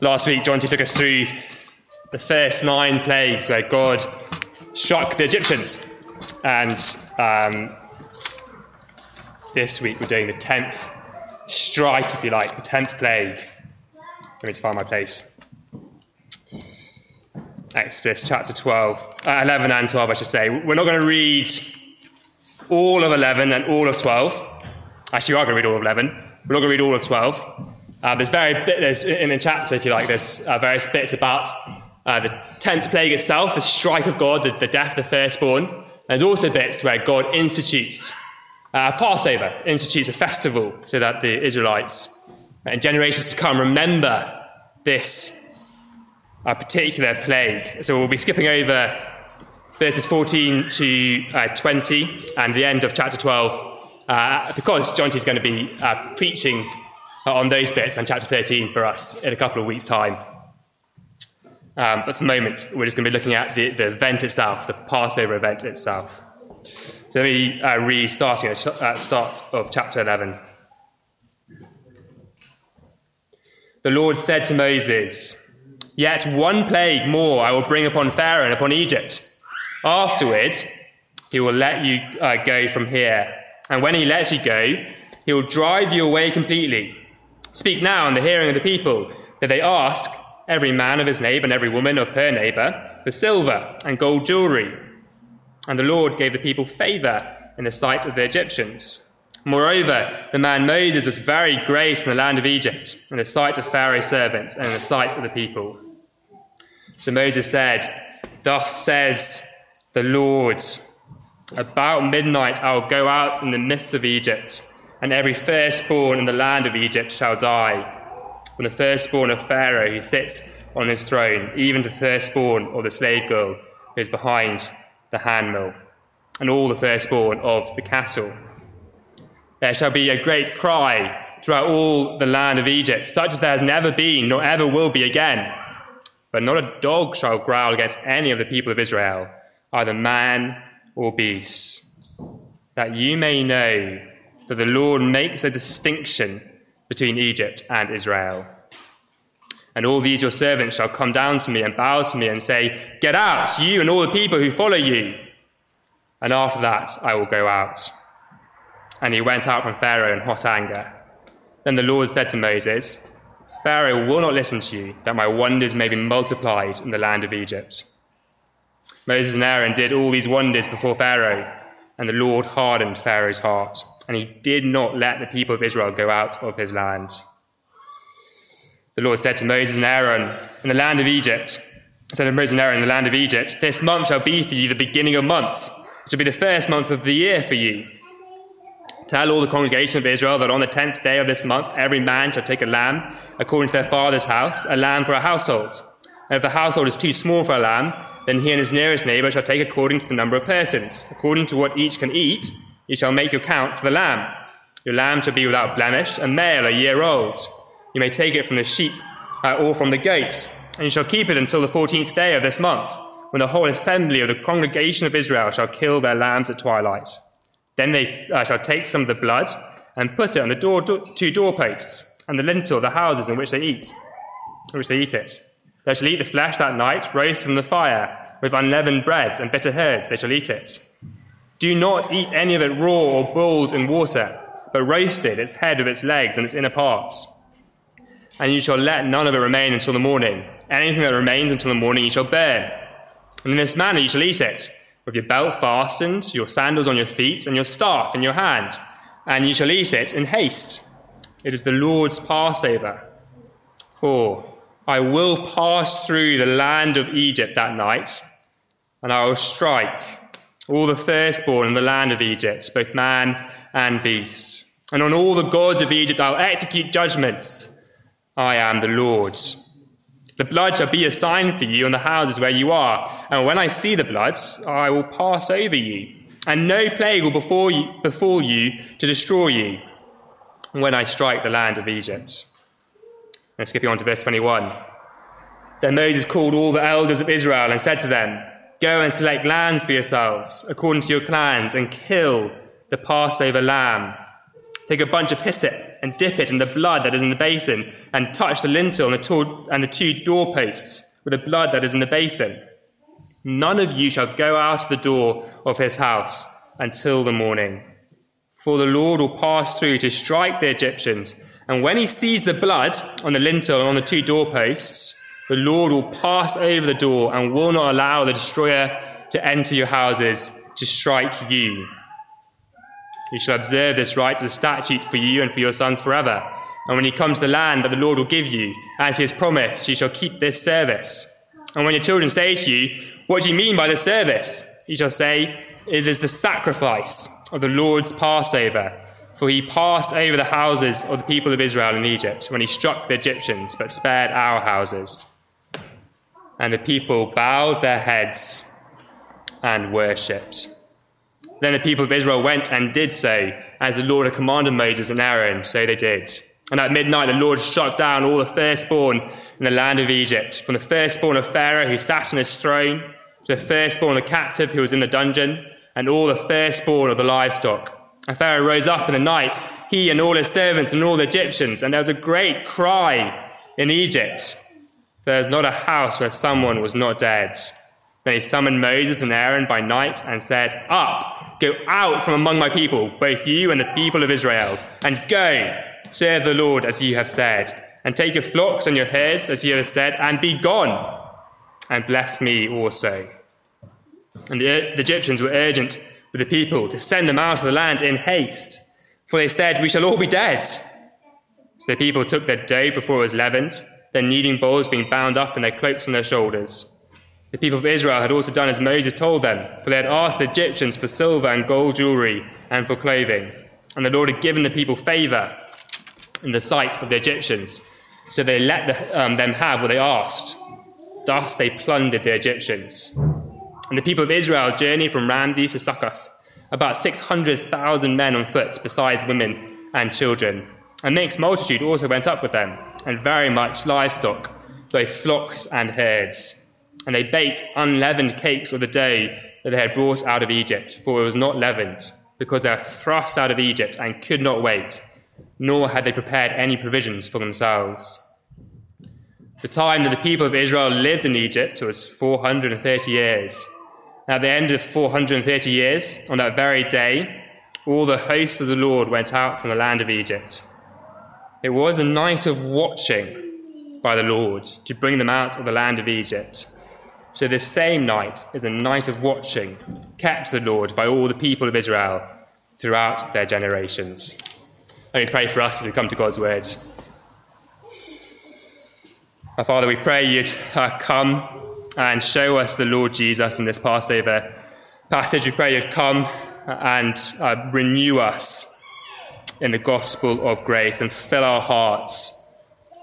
Last week, John T took us through the first nine plagues where God struck the Egyptians. And um, this week, we're doing the 10th strike, if you like, the 10th plague. Let me just find my place. Exodus chapter 12, uh, 11 and 12, I should say. We're not going to read all of 11 and all of 12. Actually, we are going to read all of 11. We're not going to read all of 12. Uh, there's very there's in the chapter, if you like, there's uh, various bits about uh, the tenth plague itself, the strike of God, the, the death of the firstborn. There's also bits where God institutes uh, Passover, institutes a festival so that the Israelites and generations to come remember this uh, particular plague. So we'll be skipping over verses 14 to uh, 20 and the end of chapter 12 because John is going to be preaching on those bits and chapter 13 for us in a couple of weeks' time. Um, but for the moment, we're just going to be looking at the, the event itself, the Passover event itself. So let me uh, read starting at the start of chapter 11. The Lord said to Moses, Yet one plague more I will bring upon Pharaoh and upon Egypt. Afterwards, he will let you uh, go from here. And when he lets you go, he will drive you away completely Speak now in the hearing of the people, that they ask every man of his neighbor and every woman of her neighbor for silver and gold jewelry. And the Lord gave the people favor in the sight of the Egyptians. Moreover, the man Moses was very great in the land of Egypt, in the sight of Pharaoh's servants, and in the sight of the people. So Moses said, Thus says the Lord, about midnight I will go out in the midst of Egypt and every firstborn in the land of Egypt shall die. From the firstborn of Pharaoh who sits on his throne, even to the firstborn of the slave girl who is behind the handmill, and all the firstborn of the cattle. There shall be a great cry throughout all the land of Egypt, such as there has never been, nor ever will be again. But not a dog shall growl against any of the people of Israel, either man or beast, that you may know that the Lord makes a distinction between Egypt and Israel. And all these your servants shall come down to me and bow to me and say, Get out, you and all the people who follow you. And after that I will go out. And he went out from Pharaoh in hot anger. Then the Lord said to Moses, Pharaoh will not listen to you, that my wonders may be multiplied in the land of Egypt. Moses and Aaron did all these wonders before Pharaoh, and the Lord hardened Pharaoh's heart and he did not let the people of Israel go out of his land. The Lord said to Moses and Aaron in the land of Egypt, said to Moses and Aaron in the land of Egypt, This month shall be for you the beginning of months. It shall be the first month of the year for you. Tell all the congregation of Israel that on the tenth day of this month every man shall take a lamb according to their father's house, a lamb for a household. And if the household is too small for a lamb, then he and his nearest neighbor shall take according to the number of persons, according to what each can eat, you shall make your count for the lamb. Your lamb shall be without blemish, a male a year old. You may take it from the sheep uh, or from the goats, and you shall keep it until the fourteenth day of this month, when the whole assembly of the congregation of Israel shall kill their lambs at twilight. Then they uh, shall take some of the blood and put it on the door, do- two doorposts and the lintel of the houses in which they eat, in which they eat it. They shall eat the flesh that night, roast from the fire, with unleavened bread and bitter herbs. They shall eat it. Do not eat any of it raw or boiled in water, but roast it, its head with its legs and its inner parts. And you shall let none of it remain until the morning. Anything that remains until the morning you shall burn. And in this manner you shall eat it, with your belt fastened, your sandals on your feet, and your staff in your hand. And you shall eat it in haste. It is the Lord's Passover. For I will pass through the land of Egypt that night, and I will strike all the firstborn in the land of Egypt, both man and beast. And on all the gods of Egypt I'll execute judgments. I am the Lord. The blood shall be a sign for you on the houses where you are. And when I see the blood, I will pass over you. And no plague will befall you, befall you to destroy you when I strike the land of Egypt. And skipping on to verse 21. Then Moses called all the elders of Israel and said to them, Go and select lambs for yourselves, according to your clans, and kill the Passover lamb. Take a bunch of hyssop and dip it in the blood that is in the basin, and touch the lintel and the, two, and the two doorposts with the blood that is in the basin. None of you shall go out of the door of his house until the morning. For the Lord will pass through to strike the Egyptians, and when he sees the blood on the lintel and on the two doorposts, the Lord will pass over the door and will not allow the destroyer to enter your houses to strike you. You shall observe this rite as a statute for you and for your sons forever. And when you come to the land that the Lord will give you, as he has promised, you shall keep this service. And when your children say to you, What do you mean by the service? You shall say, It is the sacrifice of the Lord's Passover. For he passed over the houses of the people of Israel in Egypt when he struck the Egyptians, but spared our houses. And the people bowed their heads and worshipped. Then the people of Israel went and did so, as the Lord had commanded Moses and Aaron, so they did. And at midnight the Lord struck down all the firstborn in the land of Egypt, from the firstborn of Pharaoh who sat on his throne, to the firstborn of the captive who was in the dungeon, and all the firstborn of the livestock. And Pharaoh rose up in the night, he and all his servants and all the Egyptians, and there was a great cry in Egypt. There was not a house where someone was not dead. Then he summoned Moses and Aaron by night and said, Up! Go out from among my people, both you and the people of Israel, and go, serve the Lord as you have said, and take your flocks and your herds as you have said, and be gone, and bless me also. And the Egyptians were urgent with the people to send them out of the land in haste, for they said, We shall all be dead. So the people took their dough before it was leavened, their kneading bowls being bound up in their cloaks on their shoulders. The people of Israel had also done as Moses told them, for they had asked the Egyptians for silver and gold jewelry and for clothing. And the Lord had given the people favor in the sight of the Egyptians, so they let the, um, them have what they asked. Thus they plundered the Egyptians. And the people of Israel journeyed from Ramses to Succoth, about 600,000 men on foot, besides women and children. A mixed multitude also went up with them, and very much livestock, both flocks and herds and they baked unleavened cakes of the dough that they had brought out of Egypt, for it was not leavened, because they were thrust out of Egypt and could not wait, nor had they prepared any provisions for themselves. The time that the people of Israel lived in Egypt was 430 years. And At the end of 430 years, on that very day, all the hosts of the Lord went out from the land of Egypt. It was a night of watching by the Lord to bring them out of the land of Egypt. So this same night is a night of watching, kept to the Lord by all the people of Israel throughout their generations. Let me pray for us as we come to God's words. Our Father, we pray you'd uh, come and show us the Lord Jesus in this Passover passage. We pray you'd come and uh, renew us in the gospel of grace and fill our hearts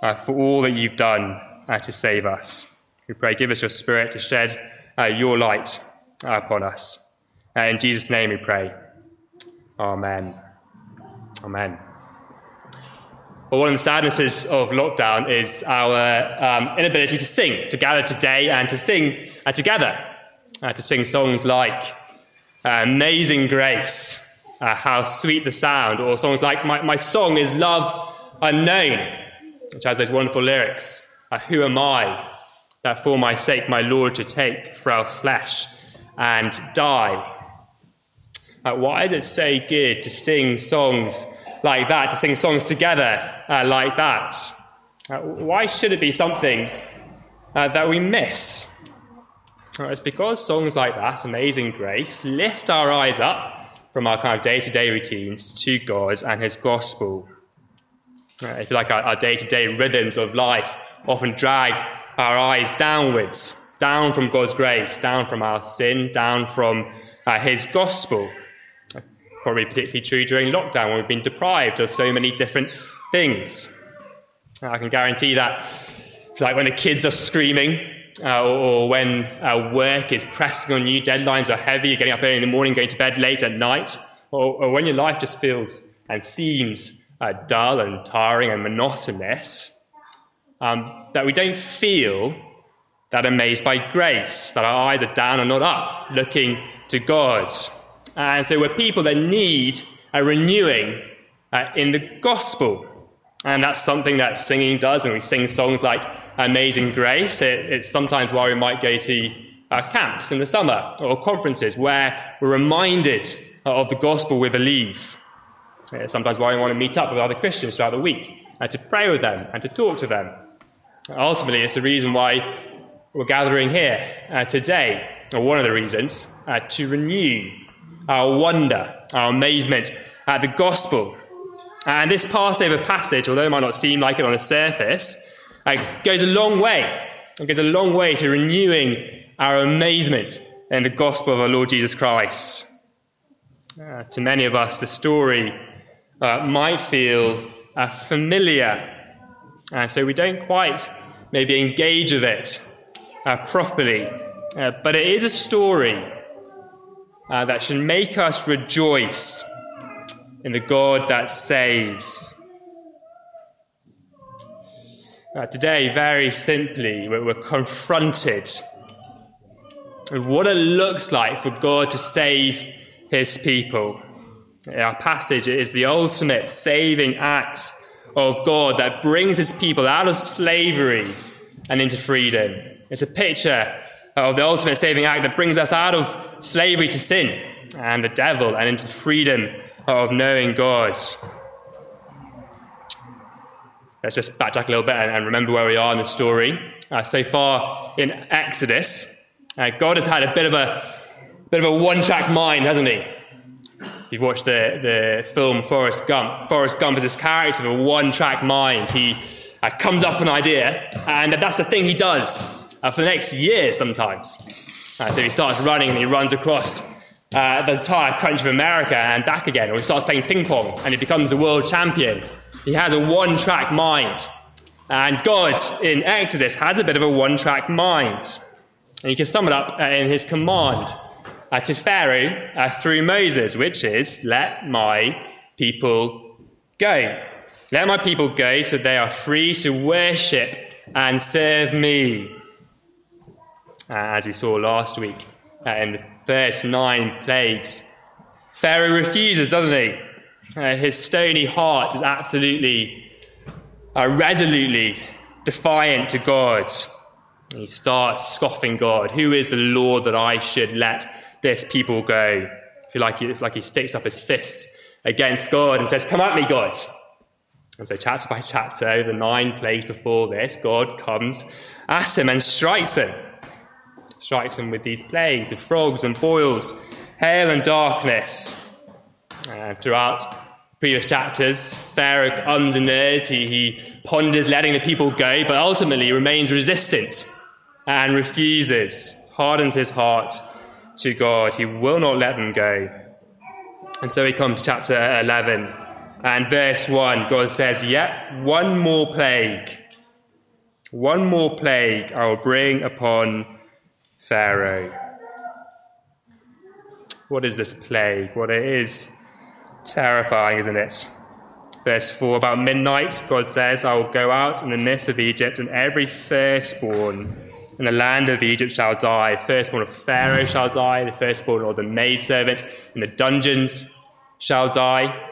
uh, for all that you've done uh, to save us. We pray, give us your spirit to shed uh, your light upon us. Uh, in Jesus' name we pray. Amen. Amen. Well, one of the sadnesses of lockdown is our um, inability to sing, to gather today and to sing uh, together, uh, to sing songs like Amazing Grace, How Sweet the Sound, or songs like My, My Song is Love Unknown, which has those wonderful lyrics Who am I? that for my sake my Lord should take frail flesh and die. Uh, why is it so good to sing songs like that, to sing songs together uh, like that? Uh, why should it be something uh, that we miss? Uh, it's because songs like that, Amazing Grace, lift our eyes up from our kind of day to day routines to God and His gospel. Uh, if you like, our day to day rhythms of life often drag our eyes downwards, down from God's grace, down from our sin, down from uh, His gospel. Probably particularly true during lockdown when we've been deprived of so many different things. I can guarantee that, like when the kids are screaming, uh, or, when uh, work is pressing on you, deadlines are heavy, you're getting up early in the morning, going to bed late at night, or, or when your life just feels and seems uh, dull and tiring and monotonous, um, that we don't feel that amazed by grace, that our eyes are down and not up, looking to God. And so we're people that need a renewing uh, in the gospel. And that's something that singing does. When we sing songs like Amazing Grace, it, it's sometimes why we might go to uh, camps in the summer or conferences where we're reminded of the gospel we believe. It's sometimes why we want to meet up with other Christians throughout the week and to pray with them and to talk to them. Ultimately, it's the reason why we're gathering here uh, today, or one of the reasons, uh, to renew our wonder, our amazement at the gospel. And this Passover passage, although it might not seem like it on the surface, uh, goes a long way. It goes a long way to renewing our amazement in the gospel of our Lord Jesus Christ. Uh, to many of us, the story uh, might feel uh, familiar, and so we don't quite maybe engage with it uh, properly. Uh, but it is a story uh, that should make us rejoice in the God that saves. Uh, today, very simply, we're, we're confronted with what it looks like for God to save his people. Our passage is the ultimate saving act of God that brings his people out of slavery and into freedom. It's a picture of the ultimate saving act that brings us out of slavery to sin and the devil and into freedom of knowing God. Let's just backtrack a little bit and remember where we are in the story. Uh, so far in Exodus, uh, God has had a bit of a bit of a one-track mind, hasn't he? If you've watched the, the film Forrest Gump, Forrest Gump is this character with a one-track mind. He uh, comes up with an idea, and that's the thing he does uh, for the next year sometimes. Uh, so he starts running and he runs across uh, the entire country of America and back again, or he starts playing ping pong and he becomes a world champion. He has a one-track mind. And God in Exodus has a bit of a one-track mind. And you can sum it up uh, in his command uh, to Pharaoh uh, through Moses, which is, Let my people go. Let my people go so they are free to worship and serve me. As we saw last week in the first nine plagues. Pharaoh refuses, doesn't he? Uh, his stony heart is absolutely, resolutely defiant to God. He starts scoffing God. Who is the Lord that I should let this people go? I feel like it's like he sticks up his fists against God and says, Come at me, God. And so, chapter by chapter, the nine plagues before this, God comes at him and strikes him. Strikes him with these plagues of frogs and boils, hail and darkness. And throughout previous chapters, Pharaoh ahs, he, he ponders letting the people go, but ultimately remains resistant and refuses, hardens his heart to God. He will not let them go. And so we come to chapter 11 and verse 1. God says, Yet one more plague, one more plague I will bring upon Pharaoh. What is this plague? Well, it is terrifying, isn't it? Verse 4 About midnight, God says, I will go out in the midst of Egypt, and every firstborn in the land of Egypt shall die. Firstborn of Pharaoh shall die. The firstborn of the maidservant in the dungeons shall die.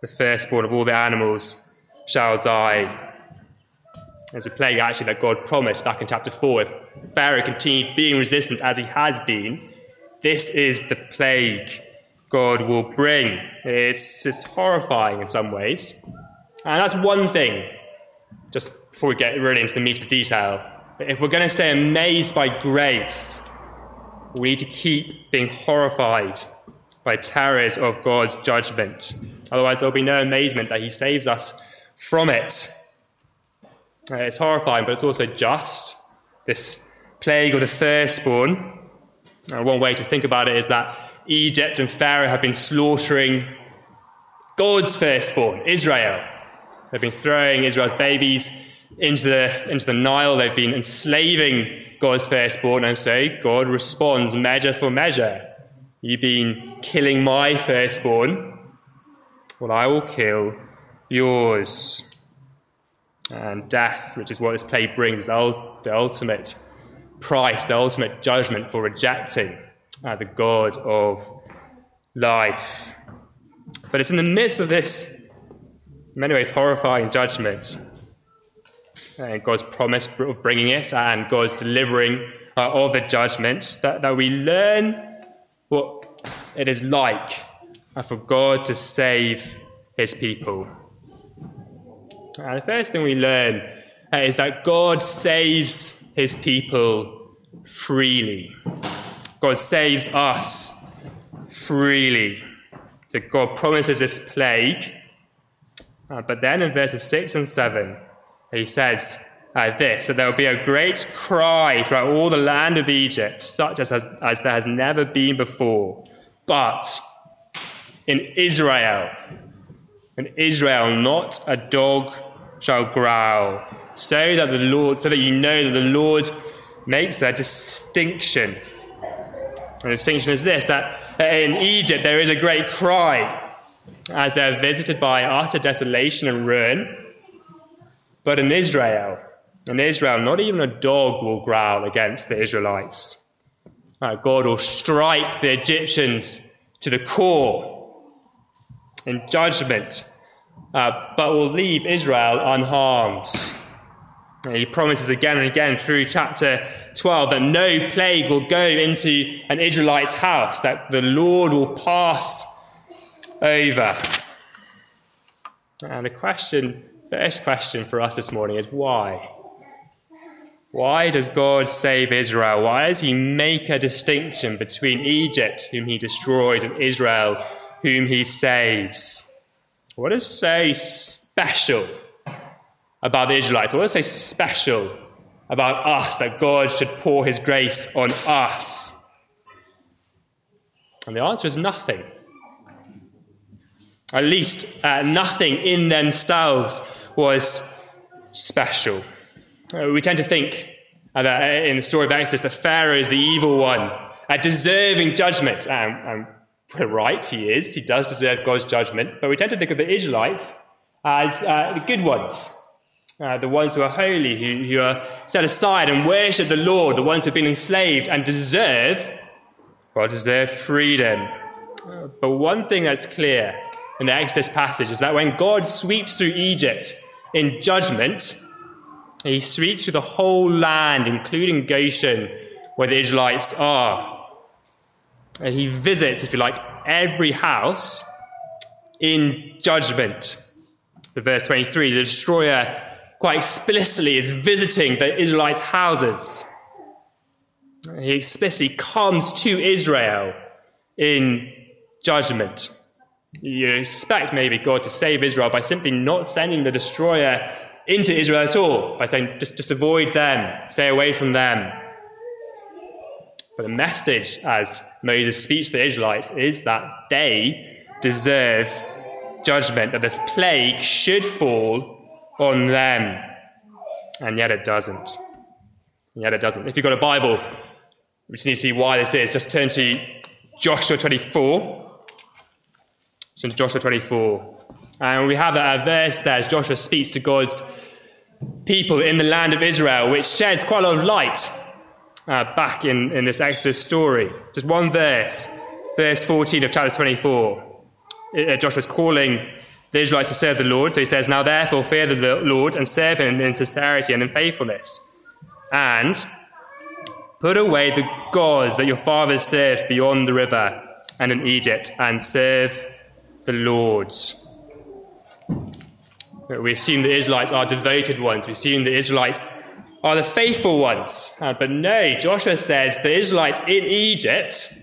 The firstborn of all the animals shall die. There's a plague actually that God promised back in chapter 4. If Pharaoh continued being resistant as he has been, this is the plague God will bring. It's, it's horrifying in some ways. And that's one thing, just before we get really into the meat of the detail. If we're going to stay amazed by grace, we need to keep being horrified by terrors of God's judgment. Otherwise, there'll be no amazement that He saves us from it. Uh, it's horrifying, but it's also just. This plague of the firstborn. Uh, one way to think about it is that Egypt and Pharaoh have been slaughtering God's firstborn, Israel. They've been throwing Israel's babies into the, into the Nile. They've been enslaving God's firstborn, and so God responds measure for measure. You've been killing my firstborn, well, I will kill yours. And death, which is what this play brings, is the ultimate price, the ultimate judgment for rejecting uh, the God of life. But it's in the midst of this, in many ways, horrifying judgment, and God's promise of bringing it, and God's delivering uh, of the judgments, that, that we learn what it is like uh, for God to save his people. And the first thing we learn uh, is that God saves his people freely. God saves us freely. So God promises this plague. Uh, but then in verses 6 and 7, he says uh, this that there will be a great cry throughout all the land of Egypt, such as, as there has never been before. But in Israel, in Israel, not a dog shall growl, so that the Lord, so that you know that the Lord makes a distinction. The distinction is this: that in Egypt there is a great cry as they're visited by utter desolation and ruin. But in Israel, in Israel, not even a dog will growl against the Israelites. Uh, God will strike the Egyptians to the core in judgment, uh, but will leave Israel unharmed. And he promises again and again through chapter 12 that no plague will go into an Israelite's house, that the Lord will pass over. And the question first question for us this morning is why? Why does God save Israel? Why does he make a distinction between Egypt, whom he destroys, and Israel, whom he saves? What is so special about the Israelites? What is so special about us that God should pour his grace on us? And the answer is nothing. At least uh, nothing in themselves was special. Uh, we tend to think uh, that uh, in the story of Exodus that Pharaoh is the evil one, uh, deserving judgment. Um, um, right, he is. He does deserve God's judgment. But we tend to think of the Israelites as uh, the good ones, uh, the ones who are holy, who, who are set aside and worship the Lord, the ones who have been enslaved and deserve, well, deserve freedom. but one thing that's clear in the Exodus passage is that when God sweeps through Egypt in judgment, he sweeps through the whole land, including Goshen, where the Israelites are. And he visits, if you like, every house in judgment. The verse 23, the destroyer quite explicitly is visiting the Israelites' houses. He explicitly comes to Israel in judgment. You expect maybe God to save Israel by simply not sending the destroyer into Israel at all, by saying, just, just avoid them, stay away from them. But the message, as Moses speaks to the Israelites, is that they deserve judgment, that this plague should fall on them. And yet it doesn't. And yet it doesn't. If you've got a Bible, we just need to see why this is. Just turn to Joshua 24 into Joshua 24. And we have a verse there as Joshua speaks to God's people in the land of Israel, which sheds quite a lot of light uh, back in, in this Exodus story. Just one verse, verse 14 of chapter 24. Uh, Joshua's calling the Israelites to serve the Lord. So he says, Now therefore fear the Lord and serve him in sincerity and in faithfulness. And put away the gods that your fathers served beyond the river and in Egypt, and serve the Lord's. We assume the Israelites are devoted ones. We assume the Israelites are the faithful ones. Uh, but no, Joshua says the Israelites in Egypt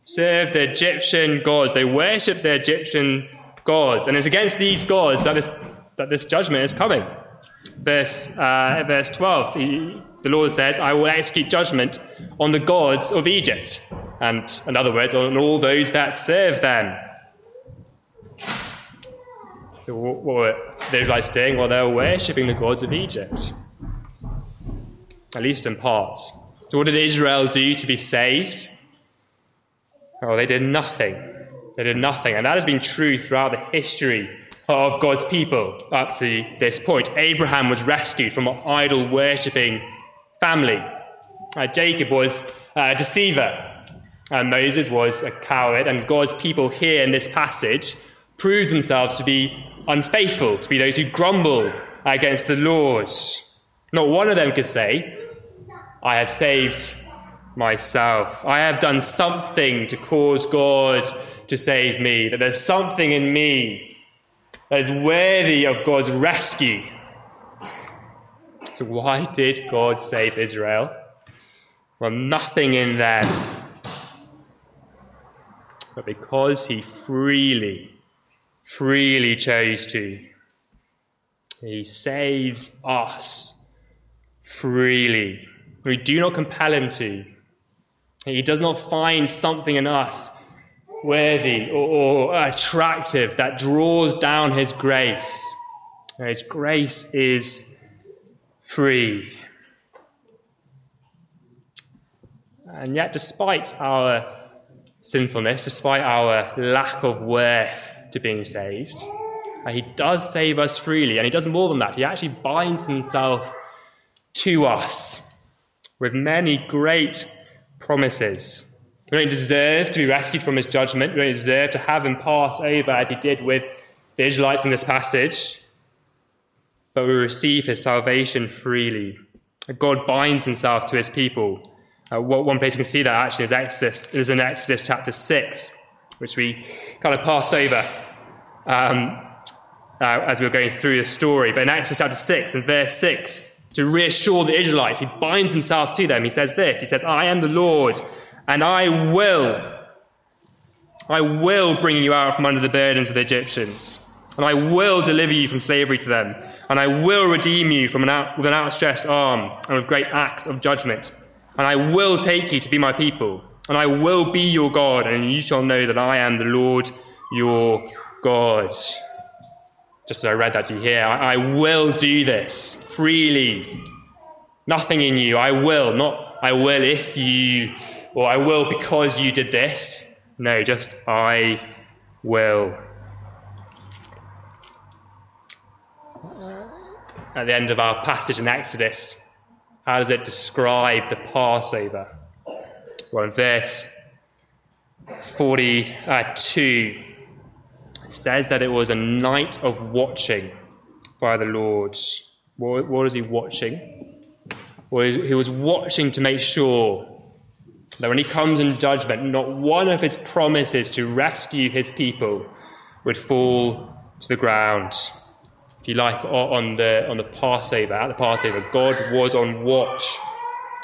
serve the Egyptian gods. They worship the Egyptian gods. And it's against these gods that this, that this judgment is coming. Verse, uh, verse 12, he, the Lord says, I will execute judgment on the gods of Egypt. And in other words, on all those that serve them what were the Israelites doing? Well, they were worshipping the gods of Egypt, at least in part. So, what did Israel do to be saved? Oh, they did nothing. They did nothing. And that has been true throughout the history of God's people up to this point. Abraham was rescued from an idol worshipping family. Uh, Jacob was a deceiver. And Moses was a coward. And God's people here in this passage prove themselves to be unfaithful, to be those who grumble against the Lord. Not one of them could say, I have saved myself. I have done something to cause God to save me, that there's something in me that is worthy of God's rescue. So, why did God save Israel? Well, nothing in them, but because He freely, freely chose to. He saves us freely. We do not compel Him to. He does not find something in us worthy or, or attractive that draws down His grace. His grace is free. And yet, despite our sinfulness, despite our lack of worth to being saved, uh, He does save us freely. And He does more than that. He actually binds Himself to us with many great promises. We don't deserve to be rescued from his judgment. We don't deserve to have him pass over as he did with the Israelites in this passage. But we receive his salvation freely. God binds himself to his people. Uh, one place you can see that actually is Exodus. It is in Exodus chapter 6, which we kind of passed over um, uh, as we were going through the story. But in Exodus chapter 6 and verse 6, to reassure the Israelites. He binds himself to them. He says this He says, I am the Lord, and I will, I will bring you out from under the burdens of the Egyptians. And I will deliver you from slavery to them. And I will redeem you from an out, with an outstretched arm and with great acts of judgment. And I will take you to be my people. And I will be your God. And you shall know that I am the Lord your God. Just as I read that to you here, I, I will do this freely. Nothing in you. I will, not I will if you, or I will because you did this. No, just I will. At the end of our passage in Exodus, how does it describe the Passover? Well, in verse 42, uh, it says that it was a night of watching by the Lord. What, what is he watching? Well, he was watching to make sure that when he comes in judgment, not one of his promises to rescue his people would fall to the ground. If you like, on the, on the Passover, at the Passover, God was on watch.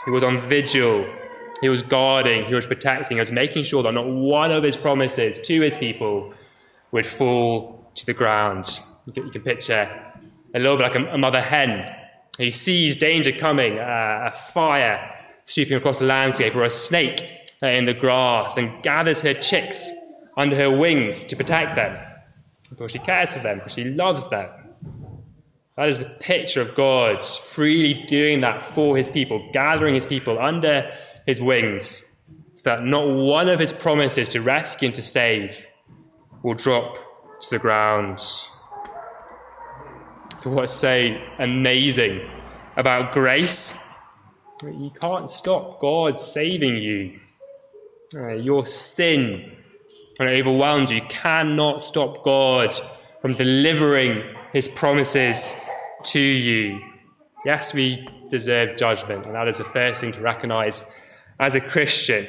He was on vigil. He was guarding. He was protecting. He was making sure that not one of his promises to his people would fall to the ground. You can, you can picture a little bit like a, a mother hen. He sees danger coming, uh, a fire sweeping across the landscape, or a snake in the grass, and gathers her chicks under her wings to protect them. Because she cares for them, because she loves them. That is the picture of God freely doing that for his people, gathering his people under his wings, so that not one of his promises to rescue and to save will drop to the ground. So, what's so amazing about grace? You can't stop God saving you. Uh, your sin, when it overwhelms you, cannot stop God from delivering his promises to you. Yes, we deserve judgment, and that is the first thing to recognize as a Christian.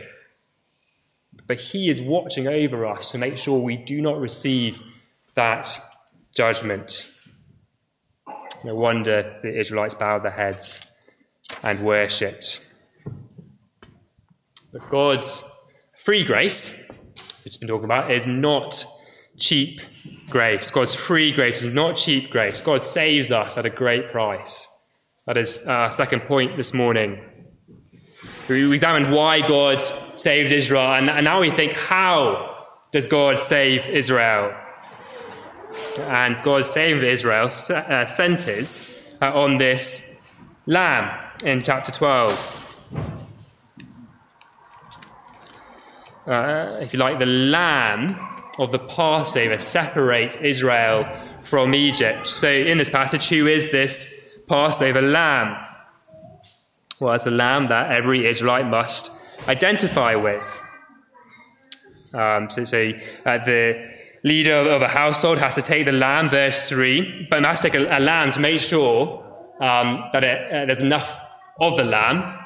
But He is watching over us to make sure we do not receive that judgment. No wonder the Israelites bowed their heads and worshipped. But God's free grace, which has been talking about, is not cheap grace. God's free grace is not cheap grace. God saves us at a great price. That is our second point this morning. We examined why God saved Israel, and, and now we think, how does God save Israel? And God saved Israel uh, centers uh, on this lamb in chapter 12. Uh, if you like, the lamb of the Passover separates Israel from Egypt. So, in this passage, who is this Passover lamb? Well, it's a lamb that every Israelite must identify with. Um, so, so uh, the leader of a household has to take the lamb, verse 3, but to take a, a lamb to make sure um, that it, uh, there's enough of the lamb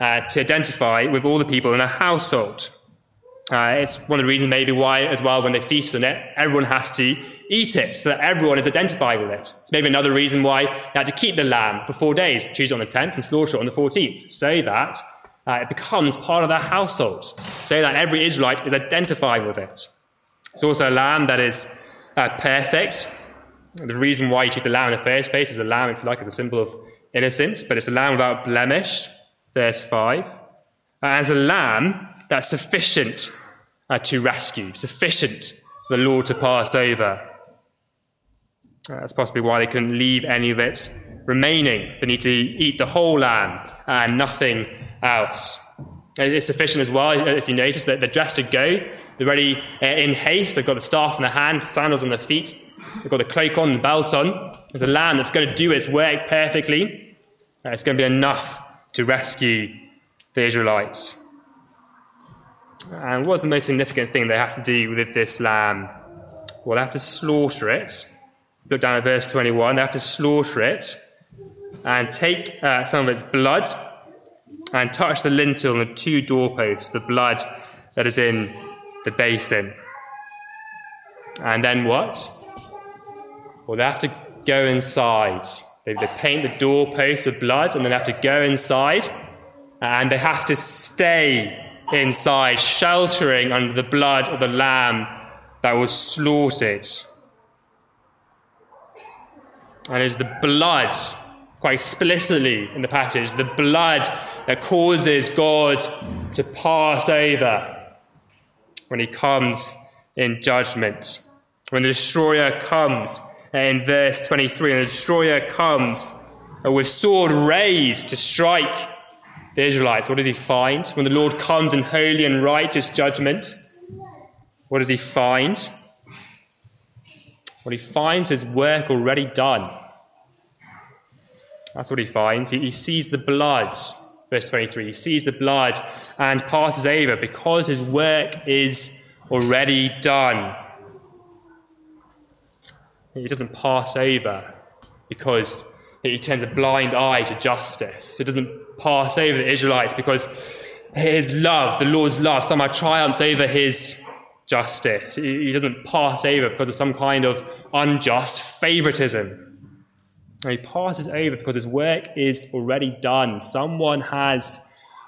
uh, to identify with all the people in a household. Uh, it's one of the reasons, maybe, why, as well, when they feast on it, everyone has to eat it so that everyone is identified with it. It's maybe another reason why they had to keep the lamb for four days, choose on the 10th and slaughter on the 14th, so that uh, it becomes part of their household, so that every Israelite is identified with it. It's also a lamb that is uh, perfect. The reason why you choose the lamb in the first place is a lamb, if you like, is a symbol of innocence, but it's a lamb without blemish, verse 5. Uh, as a lamb that's sufficient uh, to rescue, sufficient for the Lord to pass over. Uh, that's possibly why they couldn't leave any of it remaining. They need to eat the whole lamb and nothing else. It's sufficient as well, if you notice, that they're dressed to go. They're ready uh, in haste. They've got the staff in their hand, sandals on their feet. They've got the cloak on, the belt on. There's a lamb that's going to do its work perfectly. Uh, it's going to be enough to rescue the Israelites. And what's the most significant thing they have to do with this lamb? Well, they have to slaughter it. Look down at verse 21. They have to slaughter it and take uh, some of its blood and touch the lintel and the two doorposts, the blood that is in the basin. And then what? Well, they have to go inside. They, they paint the doorposts with blood and then they have to go inside and they have to stay inside, sheltering under the blood of the lamb that was slaughtered. And it's the blood, quite explicitly in the passage, the blood that causes God to pass over when he comes in judgment. When the destroyer comes, uh, in verse 23, and the destroyer comes uh, with sword raised to strike the Israelites, what does he find? When the Lord comes in holy and righteous judgment, what does he find? What he finds his work already done. That's what he finds. He, he sees the blood, verse 23. He sees the blood and passes over because his work is already done. He doesn't pass over because he turns a blind eye to justice. He doesn't pass over the Israelites because his love, the Lord's love, somehow triumphs over his justice. He doesn't pass over because of some kind of unjust favoritism. He passes over because his work is already done. Someone has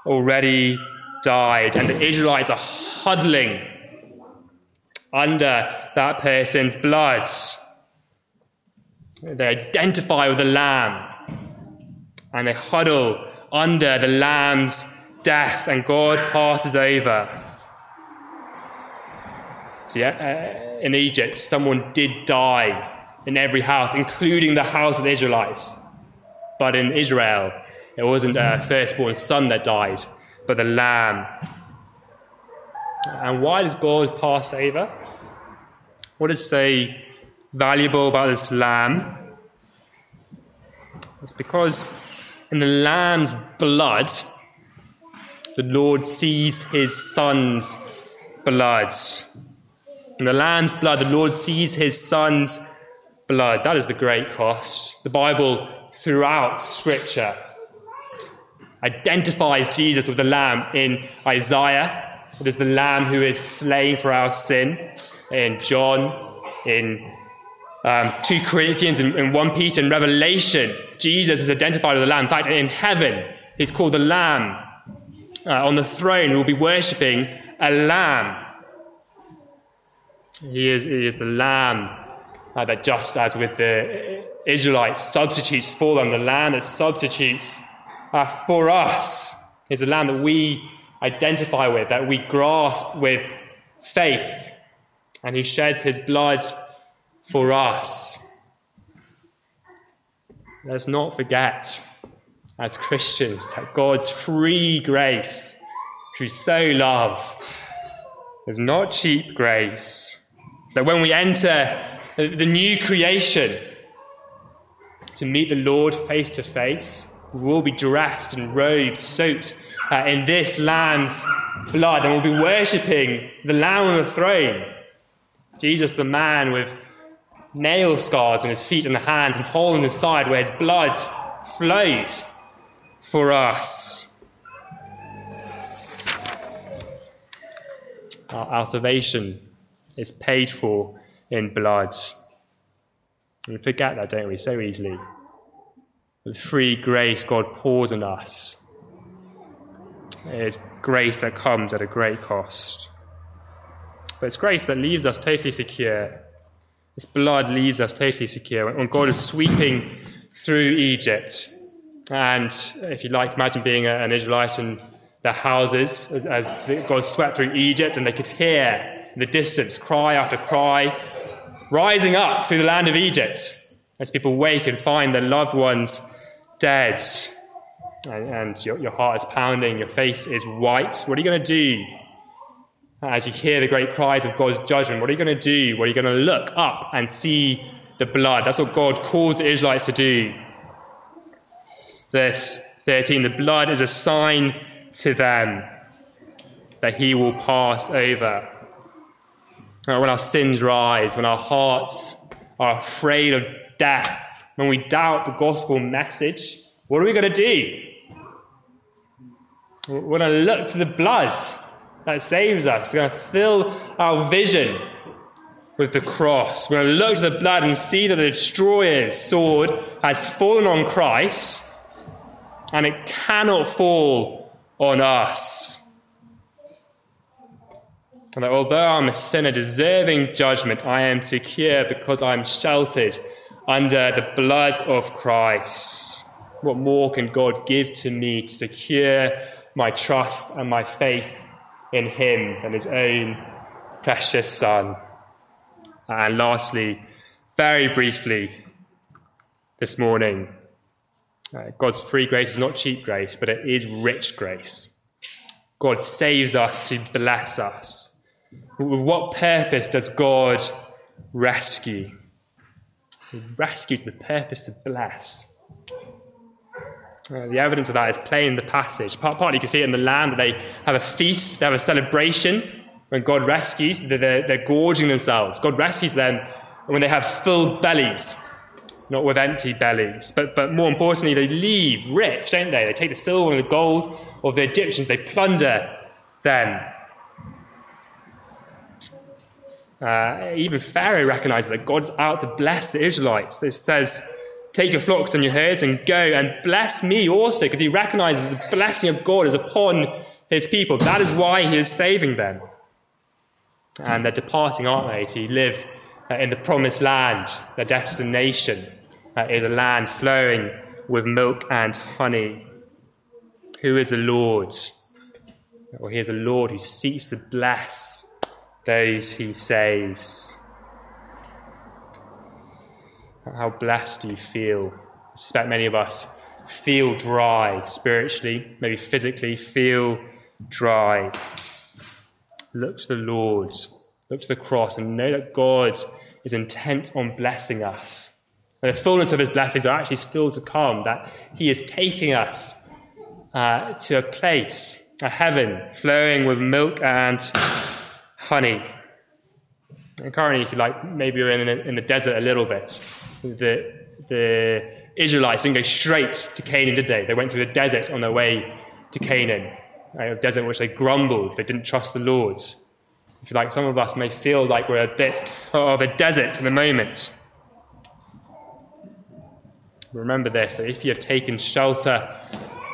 already died, and the Israelites are huddling under that person's blood. They identify with the Lamb and they huddle under the Lamb's death, and God passes over. See, uh, in Egypt, someone did die in every house, including the house of the Israelites. But in Israel, it wasn't a firstborn son that died, but the lamb. And why does God pass over? What is so valuable about this lamb? It's because in the lamb's blood, the Lord sees his son's blood. In the lamb's blood, the Lord sees his son's blood. That is the great cost. The Bible, throughout Scripture, identifies Jesus with the lamb in Isaiah. It is the lamb who is slain for our sin. In John, in um, 2 Corinthians, and, in 1 Peter, and Revelation, Jesus is identified with the lamb. In fact, in heaven, he's called the lamb. Uh, on the throne, we'll be worshipping a lamb. He is, he is the lamb uh, that just as with the Israelites substitutes for them, the lamb that substitutes uh, for us is a lamb that we identify with, that we grasp with faith, and who sheds his blood for us. Let's not forget, as Christians, that God's free grace, through so love, is not cheap grace. That when we enter the new creation to meet the Lord face to face, we will be dressed in robes soaked uh, in this lamb's blood, and we'll be worshipping the Lamb on the throne Jesus, the man with nail scars on his feet and the hands and hole in his side where his blood flowed for us. Our, our salvation is paid for in blood. We forget that, don't we, so easily. With free grace, God pours on us. It is grace that comes at a great cost. But it's grace that leaves us totally secure. This blood leaves us totally secure. When God is sweeping through Egypt, and if you like, imagine being an Israelite in their houses as God swept through Egypt, and they could hear in the distance cry after cry rising up through the land of Egypt as people wake and find their loved ones dead. And, and your, your heart is pounding, your face is white. What are you going to do as you hear the great cries of God's judgment? What are you going to do? Well, you're going to look up and see the blood. That's what God calls the Israelites to do. Verse 13 the blood is a sign to them that he will pass over. Uh, when our sins rise, when our hearts are afraid of death, when we doubt the gospel message, what are we going to do? We're going to look to the blood that saves us. We're going to fill our vision with the cross. We're going to look to the blood and see that the destroyer's sword has fallen on Christ and it cannot fall on us. And that although I'm a sinner deserving judgment, I am secure because I'm sheltered under the blood of Christ. What more can God give to me to secure my trust and my faith in Him and His own precious Son? And lastly, very briefly this morning, uh, God's free grace is not cheap grace, but it is rich grace. God saves us to bless us. With what purpose does God rescue? He rescues the purpose to bless. Uh, the evidence of that is plain in the passage. Part, partly you can see it in the land that they have a feast, they have a celebration when God rescues. They're, they're, they're gorging themselves. God rescues them when they have full bellies not with empty bellies. But, but more importantly, they leave rich, don't they? They take the silver and the gold of the Egyptians, they plunder them. Uh, even Pharaoh recognizes that God's out to bless the Israelites. This says, Take your flocks and your herds and go and bless me also, because he recognizes the blessing of God is upon his people. That is why he is saving them. And they're departing, aren't they, to live uh, in the promised land, their destination uh, is a land flowing with milk and honey. Who is the Lord? Well, he is a Lord who seeks to bless those he saves. How blessed you feel? I suspect many of us feel dry spiritually, maybe physically, feel dry. Look to the Lord, look to the cross, and know that God is intent on blessing us. And the fullness of his blessings are actually still to come, that he is taking us uh, to a place, a heaven flowing with milk and honey. And currently, if you like, maybe you're in, in the desert a little bit. The, the Israelites didn't go straight to Canaan, did they? They went through the desert on their way to Canaan, a desert in which they grumbled, they didn't trust the Lord. If you like, some of us may feel like we're a bit of a desert at the moment. Remember this that if you have taken shelter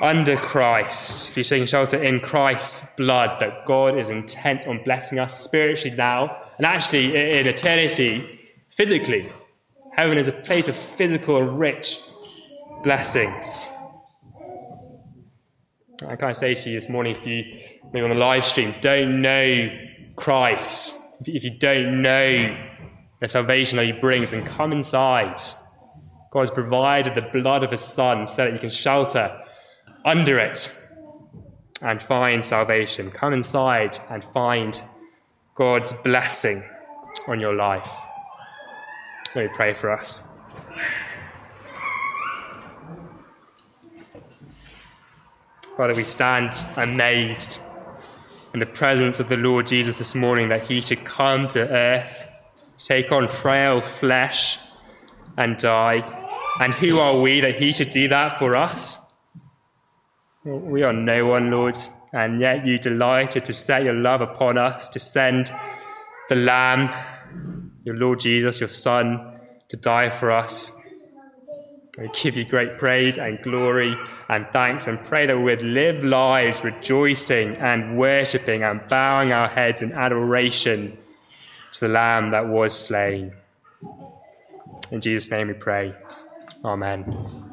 under Christ, if you're taking shelter in Christ's blood, that God is intent on blessing us spiritually now and actually in eternity, physically. Heaven is a place of physical rich blessings. I kind of say to you this morning, if you maybe on the live stream don't know Christ, if you don't know the salvation that He brings, then come inside. God has provided the blood of His Son so that you can shelter under it and find salvation. Come inside and find God's blessing on your life. Let me pray for us. Father, we stand amazed in the presence of the Lord Jesus this morning that he should come to earth take on frail flesh and die. And who are we that he should do that for us? We are no one, Lord, and yet you delighted to set your love upon us, to send the Lamb, your Lord Jesus, your Son, to die for us. We give you great praise and glory and thanks and pray that we would live lives rejoicing and worshipping and bowing our heads in adoration to the Lamb that was slain. In Jesus' name we pray. Amen.